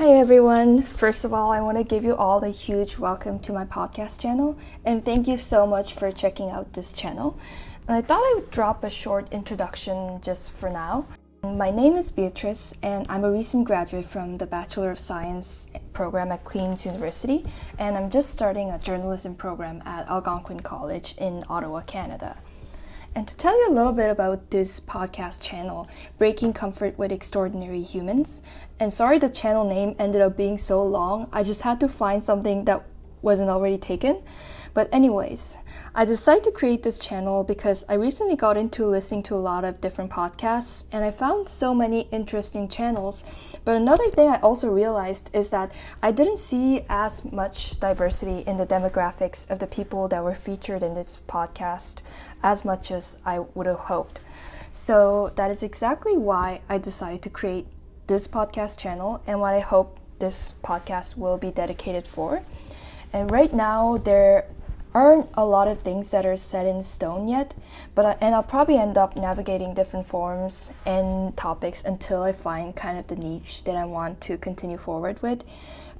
Hi everyone. First of all, I want to give you all a huge welcome to my podcast channel and thank you so much for checking out this channel. And I thought I would drop a short introduction just for now. My name is Beatrice and I'm a recent graduate from the Bachelor of Science program at Queen's University and I'm just starting a journalism program at Algonquin College in Ottawa, Canada. And to tell you a little bit about this podcast channel, Breaking Comfort with Extraordinary Humans, and sorry the channel name ended up being so long, I just had to find something that wasn't already taken. But, anyways, I decided to create this channel because I recently got into listening to a lot of different podcasts and I found so many interesting channels. But another thing I also realized is that I didn't see as much diversity in the demographics of the people that were featured in this podcast as much as I would have hoped. So that is exactly why I decided to create this podcast channel and what I hope this podcast will be dedicated for. And right now, there aren't a lot of things that are set in stone yet, but I, and I'll probably end up navigating different forms and topics until I find kind of the niche that I want to continue forward with.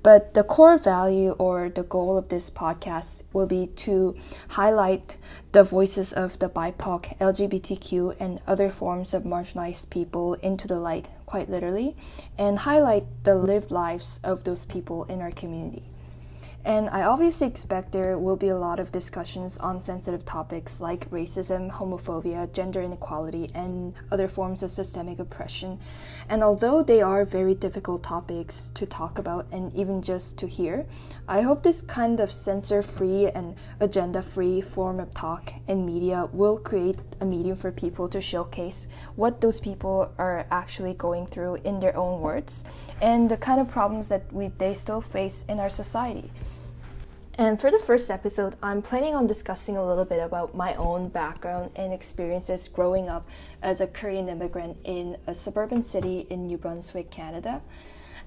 But the core value or the goal of this podcast will be to highlight the voices of the BIPOC, LGBTQ, and other forms of marginalized people into the light, quite literally, and highlight the lived lives of those people in our community. And I obviously expect there will be a lot of discussions on sensitive topics like racism, homophobia, gender inequality, and other forms of systemic oppression. And although they are very difficult topics to talk about and even just to hear, I hope this kind of censor free and agenda free form of talk and media will create a medium for people to showcase what those people are actually going through in their own words and the kind of problems that we, they still face in our society. And for the first episode, I'm planning on discussing a little bit about my own background and experiences growing up as a Korean immigrant in a suburban city in New Brunswick, Canada.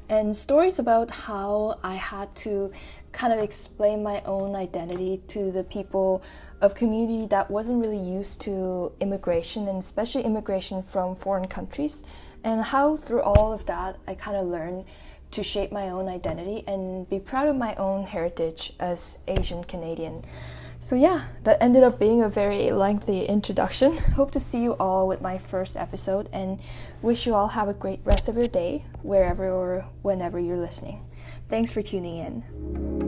And stories about how I had to kind of explain my own identity to the people of community that wasn't really used to immigration and especially immigration from foreign countries and how through all of that I kind of learned to shape my own identity and be proud of my own heritage as Asian Canadian. So, yeah, that ended up being a very lengthy introduction. Hope to see you all with my first episode and wish you all have a great rest of your day, wherever or whenever you're listening. Thanks for tuning in.